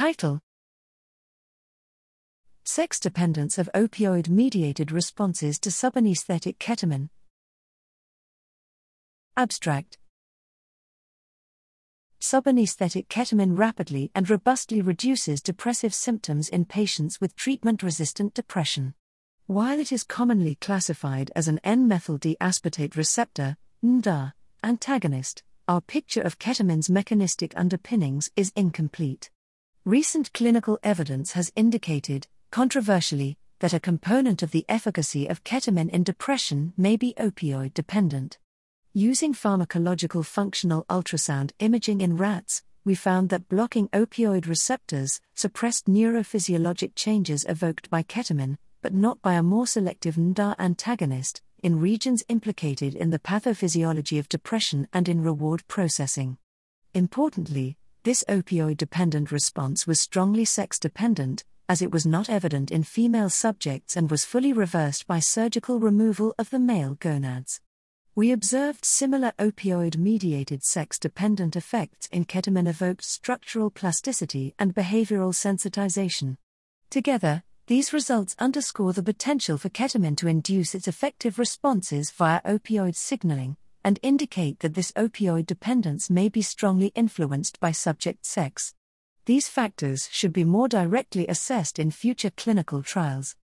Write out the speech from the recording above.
Title Sex dependence of opioid mediated responses to subanesthetic ketamine. Abstract Subanesthetic ketamine rapidly and robustly reduces depressive symptoms in patients with treatment resistant depression. While it is commonly classified as an N methyl D aspartate receptor NMDA, antagonist, our picture of ketamine's mechanistic underpinnings is incomplete. Recent clinical evidence has indicated, controversially, that a component of the efficacy of ketamine in depression may be opioid dependent. Using pharmacological functional ultrasound imaging in rats, we found that blocking opioid receptors suppressed neurophysiologic changes evoked by ketamine, but not by a more selective NMDA antagonist, in regions implicated in the pathophysiology of depression and in reward processing. Importantly, this opioid dependent response was strongly sex dependent, as it was not evident in female subjects and was fully reversed by surgical removal of the male gonads. We observed similar opioid mediated sex dependent effects in ketamine evoked structural plasticity and behavioral sensitization. Together, these results underscore the potential for ketamine to induce its affective responses via opioid signaling, and indicate that this opioid dependence may be strongly influenced by subject sex. These factors should be more directly assessed in future clinical trials.